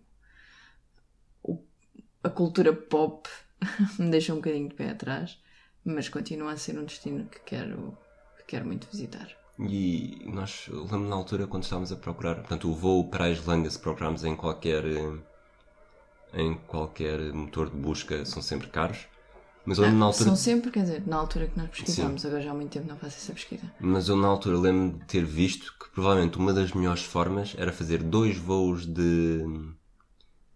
Speaker 2: a cultura pop me deixa um bocadinho de pé atrás, mas continua a ser um destino que quero, que quero muito visitar.
Speaker 1: E nós, lembro na altura quando estávamos a procurar, portanto, o voo para a Islândia, se procurarmos em qualquer, em qualquer motor de busca, são sempre caros.
Speaker 2: Mas eu ah, na altura. São sempre, quer dizer, na altura que nós pesquisamos, Sim. agora já há muito tempo não faço essa pesquisa.
Speaker 1: Mas eu na altura lembro de ter visto que provavelmente uma das melhores formas era fazer dois voos de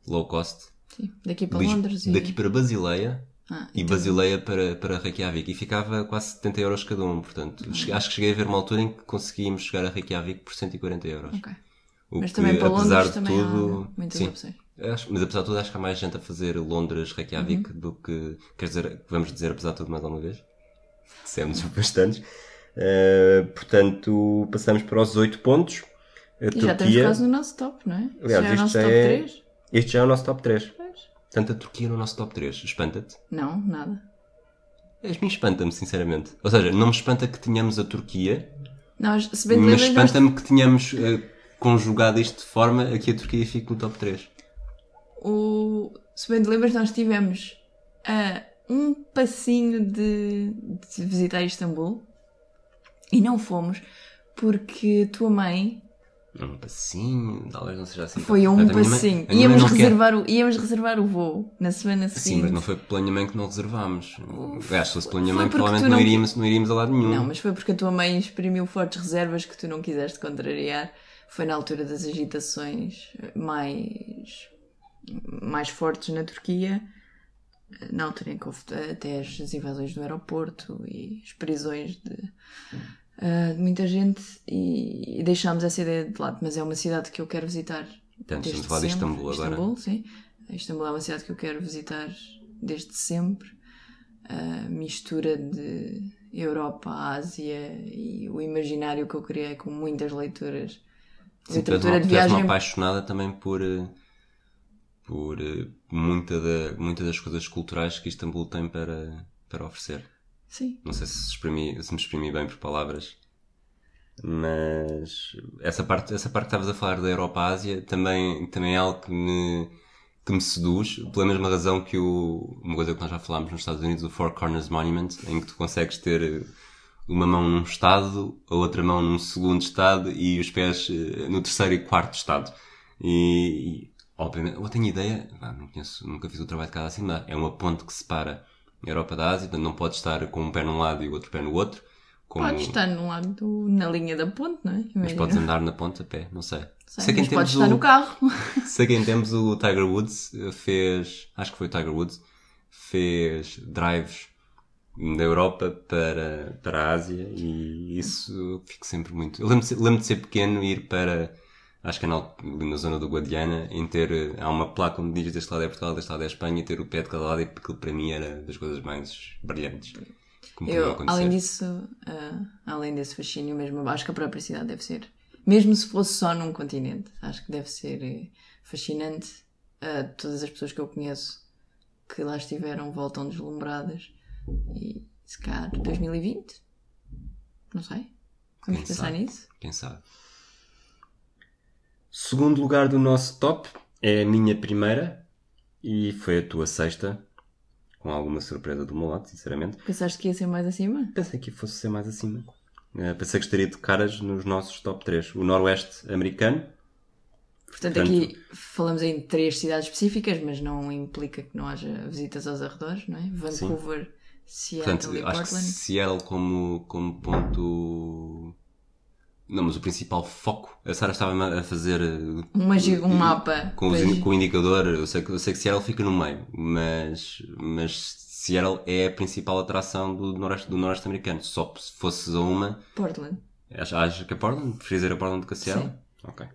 Speaker 1: low cost.
Speaker 2: Sim, daqui para Londres
Speaker 1: e. Daqui para Basileia ah, e então... Basileia para, para Reykjavik. E ficava quase 70 euros cada um, portanto. Ah. Acho que cheguei a ver uma altura em que conseguimos chegar a Reykjavik por 140 euros. Ok.
Speaker 2: O Mas que, também para Londres também tudo, muitas sim, opções.
Speaker 1: Acho, mas apesar de tudo, acho que há mais gente a fazer Londres, Reykjavik uhum. do que. Quer dizer, vamos dizer apesar de tudo mais alguma vez? Dissemos bastantes. Uh, portanto, passamos para os 8 pontos.
Speaker 2: A e Turquia... já estamos quase no nosso top, não é?
Speaker 1: Aliás, já é o nosso top é... 3. Este já é o nosso top 3. Pois. Portanto, a Turquia no nosso top 3. Espanta-te?
Speaker 2: Não, nada.
Speaker 1: A mim espanta-me, sinceramente. Ou seja, não me espanta que tenhamos a Turquia.
Speaker 2: Nós, se bem
Speaker 1: mas espanta-me nós... que tenhamos uh, conjugado isto de forma a que a Turquia fique no top 3
Speaker 2: o, se bem te lembras, nós tivemos uh, um passinho de, de visitar Istambul e não fomos porque a tua mãe
Speaker 1: um passinho, talvez não seja assim.
Speaker 2: Foi um passinho. Mãe, íamos, reservar o, íamos reservar o voo na semana seguinte.
Speaker 1: Sim, mas não foi pela minha mãe que não reservámos. Acho que fosse pela minha mãe, provavelmente não... não... iríamos, não iríamos a lado nenhum.
Speaker 2: Não, mas foi porque a tua mãe exprimiu fortes reservas que tu não quiseste contrariar. Foi na altura das agitações mais mais fortes na Turquia, na altura em que houve até as invasões do aeroporto e as prisões de, uh, de muita gente, e, e deixámos essa ideia de lado. Mas é uma cidade que eu quero visitar.
Speaker 1: Tanto estamos a falar de Istambul agora.
Speaker 2: Istambul, sim. Istambul é uma cidade que eu quero visitar desde sempre. A mistura de Europa, Ásia e o imaginário que eu criei com muitas leituras.
Speaker 1: Sim, literatura de viagem. apaixonada também por uh, por uh, muita, da, muita das coisas culturais que Istambul tem para, para oferecer.
Speaker 2: Sim.
Speaker 1: Não sei se, exprimi, se me exprimi bem por palavras, mas essa parte, essa parte que estavas a falar da Europa-Ásia também, também é algo que me, que me seduz, pela mesma razão que o, uma coisa que nós já falámos nos Estados Unidos, o Four Corners Monument, em que tu consegues ter uma mão num estado, a outra mão num segundo estado e os pés eh, no terceiro e quarto estado. E, obviamente, eu tenho ideia, não conheço, nunca fiz o trabalho de casa assim, mas é uma ponte que separa Europa da Ásia, então não pode estar com um pé num lado e o outro pé no outro.
Speaker 2: Como... Pode estar num lado do, na linha da ponte, não é? Imagina.
Speaker 1: Mas podes andar na ponte a pé, não sei.
Speaker 2: sei, sei quem pode estar no carro.
Speaker 1: sei quem temos o Tiger Woods fez, acho que foi o Tiger Woods, fez drives da Europa para, para a Ásia e isso fico sempre muito. Eu lembro de ser, lembro de ser pequeno e ir para, acho que é na, na zona do Guadiana, em ter, eh, há uma placa onde diz deste lado é Portugal, deste lado é Espanha e ter o pé de cada lado e aquilo para mim era das coisas mais brilhantes.
Speaker 2: Eu, além disso, ah, além desse fascínio mesmo, acho que a própria cidade deve ser, mesmo se fosse só num continente, acho que deve ser eh, fascinante. Ah, todas as pessoas que eu conheço que lá estiveram voltam deslumbradas e se calhar 2020, não sei. Vamos
Speaker 1: Quem
Speaker 2: pensar
Speaker 1: sabe?
Speaker 2: nisso?
Speaker 1: Quem sabe? Segundo lugar do nosso top é a minha primeira e foi a tua sexta, com alguma surpresa do meu lado, sinceramente.
Speaker 2: Pensaste que ia ser mais acima?
Speaker 1: Pensei que fosse ser mais acima. Eh, pensei que estaria de caras nos nossos top 3. O Noroeste americano,
Speaker 2: Portanto,
Speaker 1: Portanto-
Speaker 2: aqui falamos em três cidades específicas, mas não implica que não haja visitas aos arredores, não é? Vancouver, Seattle
Speaker 1: portanto,
Speaker 2: e
Speaker 1: acho que
Speaker 2: Portland.
Speaker 1: Seattle como, como ponto. Não, mas o principal foco. A Sara estava a fazer.
Speaker 2: Uma um mapa.
Speaker 1: Com, os com o indicador, eu sei, que, eu sei que Seattle fica no meio, mas, mas Seattle é a principal atração do Noroeste, do Noroeste americano. Só se fosses a uma,
Speaker 2: Portland.
Speaker 1: Achas que é Portland? Preferias ir a Portland do que a Seattle?
Speaker 2: Sim.
Speaker 1: Ok.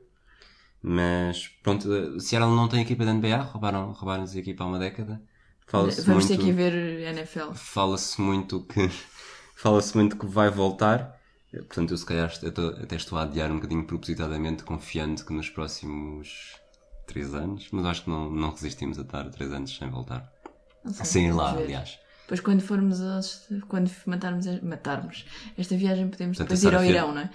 Speaker 1: Mas, pronto, Seattle não tem equipa da NBA, roubaram, roubaram-nos a equipa há uma década.
Speaker 2: Vamos
Speaker 1: muito,
Speaker 2: ter que ir ver NFL.
Speaker 1: Fala-se muito que, fala-se muito que vai voltar. Portanto, eu se calhar est- até estou a adiar um bocadinho propositadamente, confiante que nos próximos 3 anos, mas acho que não, não resistimos a estar 3 anos sem voltar.
Speaker 2: Sei,
Speaker 1: Sem ir lá,
Speaker 2: ver.
Speaker 1: aliás.
Speaker 2: Depois quando formos aos, quando matarmos, matarmos esta viagem podemos
Speaker 1: Portanto,
Speaker 2: depois ir ao Irão, não é?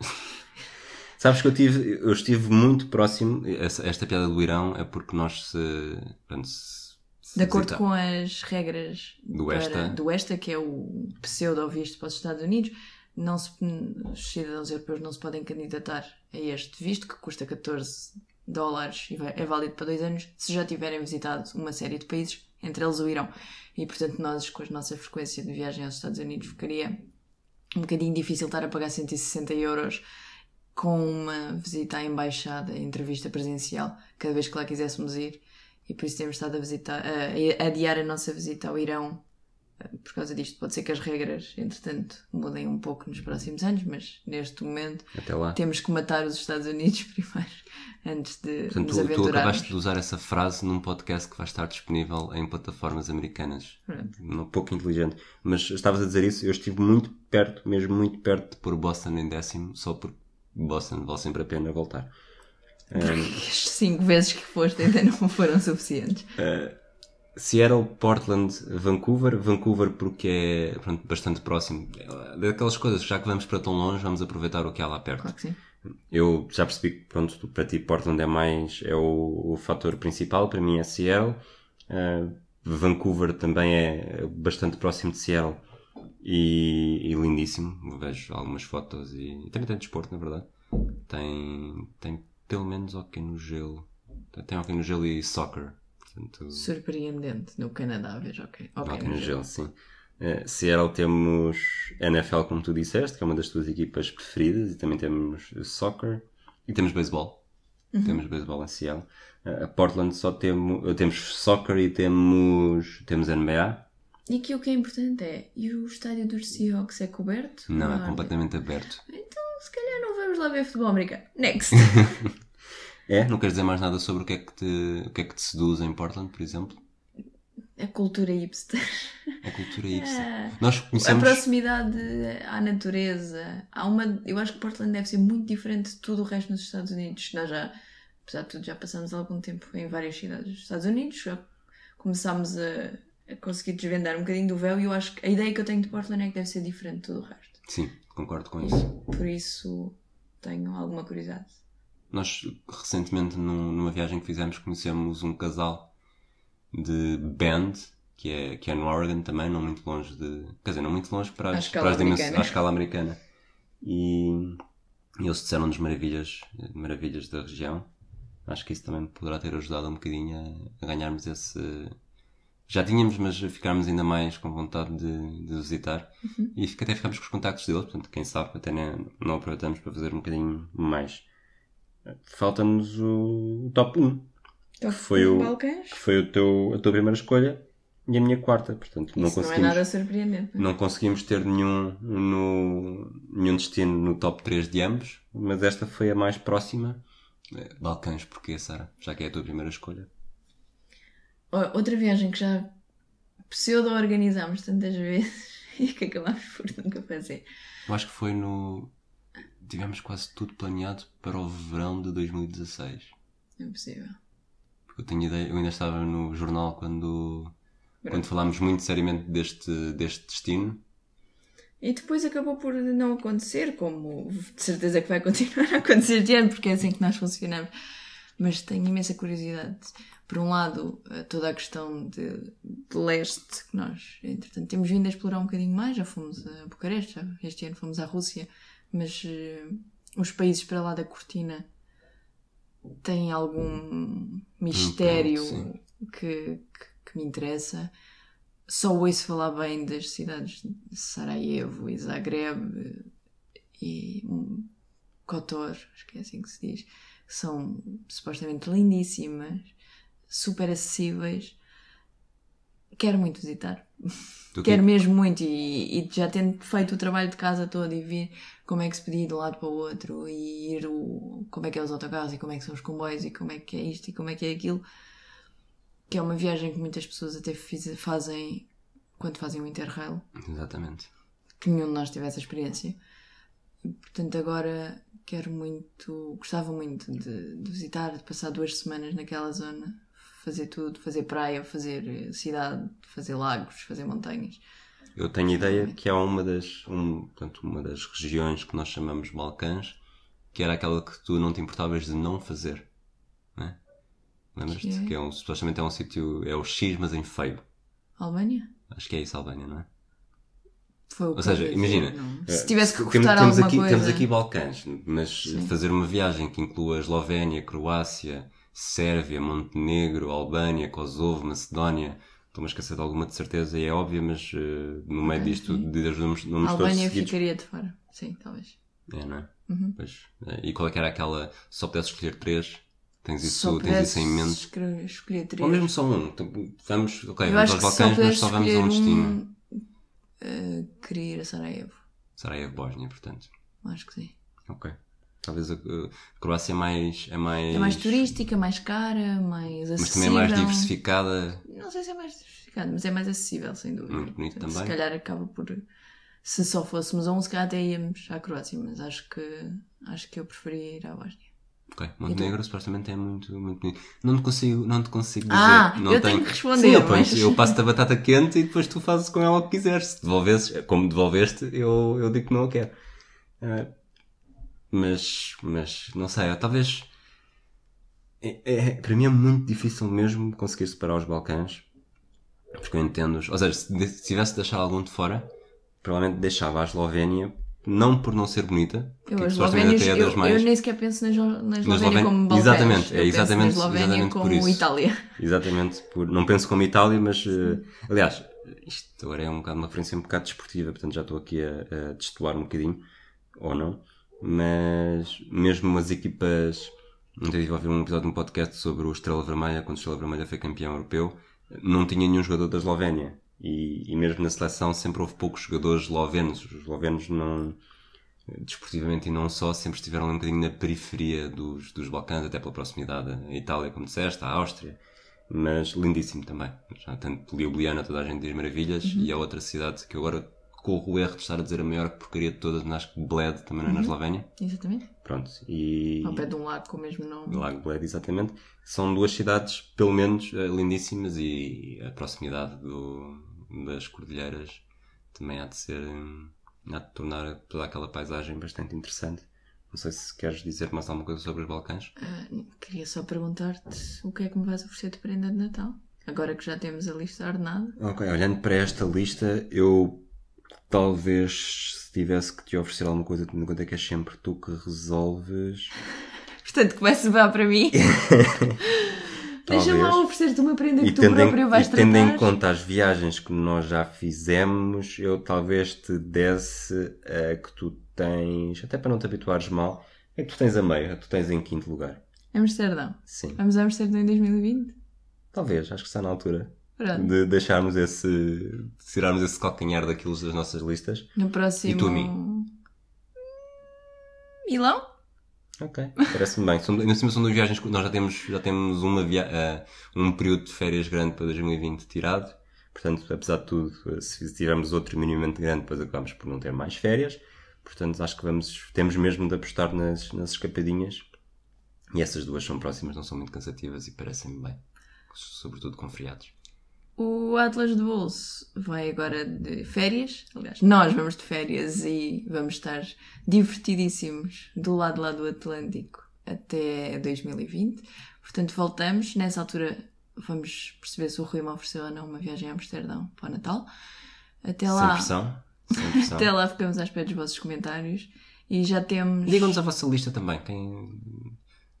Speaker 1: Sabes que eu tive, eu estive muito próximo, essa- esta piada do Irão é porque nós se, portanto, se, se
Speaker 2: De acordo com as regras
Speaker 1: Do
Speaker 2: para-
Speaker 1: ESTA.
Speaker 2: do ESTA, que é o pseudo-visto para os Estados Unidos, não se, os cidadãos europeus não se podem candidatar a este visto, que custa 14 dólares e é válido para dois anos, se já tiverem visitado uma série de países, entre eles o Irão. E, portanto, nós, com a nossa frequência de viagem aos Estados Unidos, ficaria um bocadinho difícil estar a pagar 160 euros com uma visita à embaixada, entrevista presencial, cada vez que lá quiséssemos ir. E por isso temos estado a visitar, a, a adiar a nossa visita ao Irão por causa disto. Pode ser que as regras, entretanto, mudem um pouco nos próximos anos, mas neste momento temos que matar os Estados Unidos primeiro, antes de
Speaker 1: Portanto,
Speaker 2: nos
Speaker 1: tu, tu
Speaker 2: aventurarmos.
Speaker 1: acabaste de usar essa frase num podcast que vai estar disponível em plataformas americanas.
Speaker 2: Pronto.
Speaker 1: Um pouco inteligente. Mas estavas a dizer isso, eu estive muito perto, mesmo muito perto de pôr Boston em décimo, só porque Boston vale sempre a pena voltar.
Speaker 2: As cinco vezes que foste ainda não foram suficientes.
Speaker 1: Seattle, Portland, Vancouver. Vancouver porque é pronto, bastante próximo. É Daquelas coisas, já que vamos para tão longe, vamos aproveitar o que há lá perto.
Speaker 2: Claro que sim.
Speaker 1: Eu já percebi que pronto, para ti Portland é mais é o, o fator principal, para mim é Seattle. Uh, Vancouver também é bastante próximo de Seattle e, e lindíssimo. Vejo algumas fotos e, e também tem desporto, na verdade. Tem, tem pelo menos hockey no gelo. Tem hockey no gelo e soccer. Portanto,
Speaker 2: Surpreendente no Canadá, veja, ok. Ok,
Speaker 1: Hockey no
Speaker 2: no
Speaker 1: gelo, sim. Eh, Seattle temos NFL, como tu disseste, que é uma das tuas equipas preferidas, e também temos soccer e temos beisebol. Temos beisebol em Seattle. Eh, a Portland só temos, temos soccer e temos, temos NBA.
Speaker 2: E aqui o que é importante é, e o estádio dos Seahawks é coberto?
Speaker 1: Não, é completamente aberto.
Speaker 2: Então, se calhar não vamos lá ver futebol americano. Next!
Speaker 1: É? Não queres dizer mais nada sobre o que é que te, o que é que te seduz em Portland, por exemplo?
Speaker 2: a cultura hipster.
Speaker 1: A cultura hipster.
Speaker 2: Ah,
Speaker 1: Nós
Speaker 2: A proximidade à natureza. Há uma, eu acho que Portland deve ser muito diferente de tudo o resto nos Estados Unidos. Nós já, apesar de tudo, já passamos algum tempo em várias cidades dos Estados Unidos, já começámos a, a conseguir desvendar um bocadinho do véu e eu acho que a ideia que eu tenho de Portland é que deve ser diferente de tudo o resto.
Speaker 1: Sim, concordo com isso.
Speaker 2: Por isso tenho alguma curiosidade.
Speaker 1: Nós, recentemente, num- numa viagem que fizemos, conhecemos um casal de Bend, que é, que é no Oregon também, não muito longe de. Quer dizer, não muito longe para as,
Speaker 2: escala
Speaker 1: para as dimensões-
Speaker 2: americana.
Speaker 1: à escala americana. E, e eles disseram-nos maravilhas, maravilhas da região. Acho que isso também poderá ter ajudado um bocadinho a, a ganharmos esse. Já tínhamos, mas ficarmos ainda mais com vontade de, de visitar.
Speaker 2: Uhum.
Speaker 1: E até ficámos com os contactos deles, portanto, quem sabe, até nem, não aproveitamos para fazer um bocadinho mais. Falta-nos o top 1,
Speaker 2: Então,
Speaker 1: foi o-
Speaker 2: Balcãs?
Speaker 1: que foi o teu, a tua primeira escolha, e a minha quarta. Portanto, não
Speaker 2: Isso não é
Speaker 1: conseguimos,
Speaker 2: nada surpreendente.
Speaker 1: não conseguimos ter nenhum, no, nenhum destino no top 3 de ambos, mas esta foi a mais próxima. Eh, Balcãs, porquê, Sara? Já que é a tua primeira escolha.
Speaker 2: Outra viagem que já pseudo-organizámos tantas vezes e que acabámos por nunca fazer.
Speaker 1: Eu acho que foi no. Tivemos quase tudo planeado para o verão de 2016.
Speaker 2: É impossível.
Speaker 1: Porque eu tenho ideia, eu ainda estava no jornal quando, quando falámos muito seriamente deste, deste destino.
Speaker 2: E depois acabou por não acontecer, como de certeza que vai continuar a acontecer este ano, porque é assim que nós funcionamos. Mas tenho imensa curiosidade. Por um lado, eh, toda a questão de, de leste, que nós, entretanto, temos vindo a explorar um bocadinho mais. Já fomos a Bucareste, já este ano fomos à Rússia, mas eh, os países para lá da cortina têm algum mistério que, que, que me interessa. Só ouço falar bem das cidades de Sarajevo e Zagreb e hum, Kotor, acho que é assim que se diz, que são supostamente lindíssimas, super acessíveis. Quero muito visitar.
Speaker 1: Do
Speaker 2: Quero
Speaker 1: que-
Speaker 2: mesmo muito e, e já tendo feito o trabalho de casa todo e ver como é que se podia ir de um lado para o outro e ir o, como é que é os autocarros e como é que são os comboios e como é que é isto e como é que é aquilo que é uma viagem que muitas pessoas até fiz- fazem quando fazem o Interrail.
Speaker 1: Exatamente.
Speaker 2: que nenhum de nós teve essa experiência. E, portanto agora quero muito gostava muito de, de visitar de passar duas semanas naquela zona fazer tudo, fazer praia, fazer eh, cidade, fazer lagos, fazer montanhas
Speaker 1: Eu tenho ideia que há uma das, um, portanto, uma das regiões que nós chamamos Balcãs, que era aquela que tu não te importavas de não fazer. Não é? Lembras-te?
Speaker 2: Que é?
Speaker 1: Que é um, supostamente é um sítio, é o X, mas em feio.
Speaker 2: Albânia?
Speaker 1: Acho que é isso, Albânia, não é?
Speaker 2: Foi o
Speaker 1: Ou seja, imagina,
Speaker 2: não-
Speaker 1: eh,
Speaker 2: Se tivesse que cortar
Speaker 1: temos
Speaker 2: alguma
Speaker 1: aqui,
Speaker 2: coisa.
Speaker 1: Temos aqui Balcãs, mas
Speaker 2: Sim.
Speaker 1: fazer uma viagem que inclua Eslovénia, Croácia, Sérvia, Montenegro, Albânia, Kosovo, Macedónia, estou-me a esquecer de alguma de certeza e é óbvia, mas eh, no meio
Speaker 2: Ok,
Speaker 1: disto
Speaker 2: sim.
Speaker 1: de nomes, nomes
Speaker 2: A Albânia
Speaker 1: seguidos.
Speaker 2: ficaria de fora. Sim, talvez.
Speaker 1: É, não é?
Speaker 2: Uhum.
Speaker 1: Pois. Eh, E qual é que era aquela, só pudesse escolher três? Tens isso,
Speaker 2: Só
Speaker 1: tens isso em mente?
Speaker 2: escolher, escolher três.
Speaker 1: Ou mesmo só um. Vamos, ok,
Speaker 2: eu
Speaker 1: vamos aos Balcãs, mas só vamos a um destino.
Speaker 2: um, eh, queria ir a Sarajevo.
Speaker 1: Sarajevo, Bósnia, portanto.
Speaker 2: Acho que sim.
Speaker 1: Ok. Talvez a, a Croácia é mais, é mais.
Speaker 2: É mais turística, mais cara, mais acessível.
Speaker 1: Mas também é mais diversificada.
Speaker 2: Não sei se é mais diversificado, mas é mais acessível, sem dúvida.
Speaker 1: Muito bonito
Speaker 2: Portanto,
Speaker 1: também.
Speaker 2: Se calhar acaba por. Se só fôssemos a um, se calhar até íamos à Croácia, mas acho que acho que eu preferia ir à Bósnia.
Speaker 1: Ok. Montenegro supostamente é muito, muito bonito. Não te consigo, não te consigo dizer.
Speaker 2: Ah,
Speaker 1: não
Speaker 2: eu tenho que responder,
Speaker 1: Sim, eu,
Speaker 2: mas-
Speaker 1: eu passo-te a batata quente e depois tu fazes com ela o que quiseres. Se devolvesses, como devolveste, eu, eu digo que não a quero. Ah, mas, mas, não sei, talvez. É, é- para mim é muito difícil mesmo conseguir separar os Balcãs. Porque eu entendo-os. Ou seja, se tivesse de deixar algum de fora, provavelmente deixava a Eslovénia, não por não ser bonita,
Speaker 2: Eu,
Speaker 1: supostamente
Speaker 2: Eslovénias,
Speaker 1: até é das
Speaker 2: eu,
Speaker 1: mais.
Speaker 2: eu nem sequer penso na, na Eslovénia
Speaker 1: Eslovénia-
Speaker 2: como Balcãs.
Speaker 1: Exatamente, é exatamente-
Speaker 2: na Eslovénia
Speaker 1: exatamente por
Speaker 2: como
Speaker 1: isso.
Speaker 2: Itália.
Speaker 1: Exatamente, por, não penso como Itália, mas eh, aliás, isto agora é um bocado uma referência um bocado desportiva, portanto já estou aqui a, a destoar um bocadinho, ou não, mas mesmo as equipas, ontem estive a ouvir um episódio de um podcast sobre o Estrela Vermelha, quando o Estrela Vermelha foi campeão europeu, não tinha nenhum jogador da Eslovénia. E, e mesmo na seleção sempre houve poucos jogadores eslovenos. Os eslovenos não, desportivamente e não só, sempre estiveram um bocadinho na periferia dos, dos Balcãs, até pela proximidade à Itália, como disseste, à Áustria. Mas lindíssimo também. Já tanto Ljubljana, toda a gente diz maravilhas, e a outra cidade que eu agora corro o erro de estar a dizer a maior porcaria de todas, mas acho que Bled também não é na Eslovénia.
Speaker 2: Exatamente.
Speaker 1: Pronto. E.
Speaker 2: Ao pé de um lago com o mesmo nome.
Speaker 1: Lago Bled, exatamente. São duas cidades, pelo menos, eh, lindíssimas e a proximidade do, das cordilheiras também há de ser. hum, há de tornar toda aquela paisagem bastante interessante. Não sei se queres dizer mais alguma coisa sobre os Balcãs.
Speaker 2: Ah, queria só perguntar-te o que é que me vais oferecer de prenda de Natal. Agora que já temos a lista ordenada.
Speaker 1: Ok, olhando para esta lista, eu talvez se tivesse que te oferecer alguma coisa, tendo em conta que é sempre tu que resolves.
Speaker 2: Portanto, começa a para mim. Deixa-me lá oferecer-te uma prenda que
Speaker 1: E
Speaker 2: tu próprio vais
Speaker 1: e tendo em conta as viagens que nós já fizemos, eu talvez te desse a que tu tens, até para não te habituares mal, é que tu tens a meia, tu tens em quinto lugar.
Speaker 2: Amsterdão.
Speaker 1: Sim.
Speaker 2: Vamos a Amsterdão em 2020?
Speaker 1: Talvez, acho que está na altura.
Speaker 2: Pronto.
Speaker 1: de deixarmos esse. de tirarmos esse calcanhar daquilo das nossas listas.
Speaker 2: No próximo.
Speaker 1: E tu, Mi?
Speaker 2: Milão?
Speaker 1: Ok, parece-me bem. São, ainda assim são duas viagens nós já temos, já temos uma via, eh, um período de férias grande para 2020 tirado. Portanto, apesar de tudo, eh, se tivermos outro minimamente grande, depois acabamos por não ter mais férias. Portanto, acho que vamos, temos mesmo de apostar nas, nas escapadinhas. E essas duas são próximas, não são muito cansativas e parecem-me bem. Sobretudo com feriados.
Speaker 2: O Atlas de Bolso vai agora de férias. Aliás, nós vamos de férias e vamos estar divertidíssimos do lado lá do Atlântico até 2020. Portanto, voltamos. Nessa altura, vamos perceber se o Rui me ofereceu ou não uma viagem a Amsterdão para o Natal. Até
Speaker 1: Sem
Speaker 2: lá,
Speaker 1: pressão. Sem pressão.
Speaker 2: até lá ficamos à espera dos vossos comentários. E já temos.
Speaker 1: Digam-nos a vossa lista também. Quem...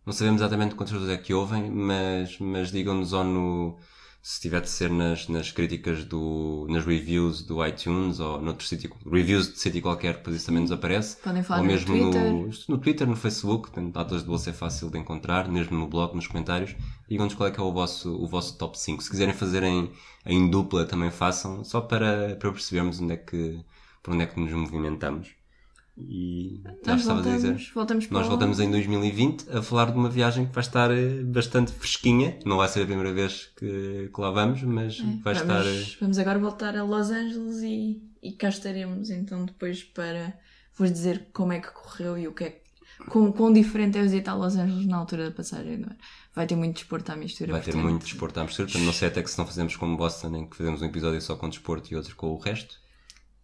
Speaker 1: Não sabemos exatamente quantas pessoas é que ouvem, mas, mas digam-nos ou no. Se tiver de ser nas, nas críticas do. nas reviews do iTunes ou noutro sítio. Reviews de sítio qualquer, depois isso também nos aparece.
Speaker 2: Podem falar
Speaker 1: ou
Speaker 2: no
Speaker 1: mesmo
Speaker 2: Twitter.
Speaker 1: no, no Twitter, no Facebook, portanto, Atlas de Bolsa é fácil de encontrar, mesmo no blog, nos comentários. Digam-nos qual é que é o vosso, o vosso top 5. Se quiserem fazer em, em dupla, também façam, só para, para percebermos onde é que, por onde é que nos movimentamos. E
Speaker 2: Nós
Speaker 1: a dizer.
Speaker 2: voltamos, voltamos para
Speaker 1: Nós voltamos em 2020 a falar de uma viagem que vai estar eh, bastante fresquinha. Não vai ser a primeira vez que, que lá vamos, mas vai
Speaker 2: vamos,
Speaker 1: estar. eh,
Speaker 2: vamos agora voltar a Los Angeles e, e cá estaremos então depois para vos dizer como é que correu e o que é que. Quão, quão diferente é visitar Los Angeles na altura da passagem, não é? Vai ter muito desporto à mistura.
Speaker 1: Vai ter
Speaker 2: portanto,
Speaker 1: muito desporto à mistura, portanto não sei até que se não fazemos como Boston, em que fazemos um episódio só com desporto e outro com o resto.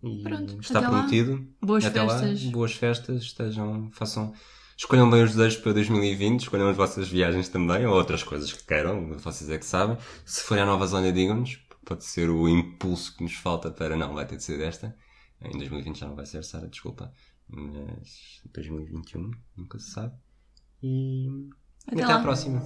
Speaker 1: E
Speaker 2: Pronto,
Speaker 1: está
Speaker 2: até lá.
Speaker 1: prometido.
Speaker 2: Boas
Speaker 1: até
Speaker 2: festas.
Speaker 1: lá, boas festas, estejam, façam, escolham bem os desejos para 2020, escolham as vossas viagens também, ou outras coisas que queiram, vocês é que sabem. Se forem à Nova Zelândia, digam-nos, pode ser o impulso que nos falta para, não, vai ter de ser desta. Em 2020 já não vai ser, Sara, desculpa. Mas 2021, nunca se sabe. E,
Speaker 2: Até
Speaker 1: até à próxima.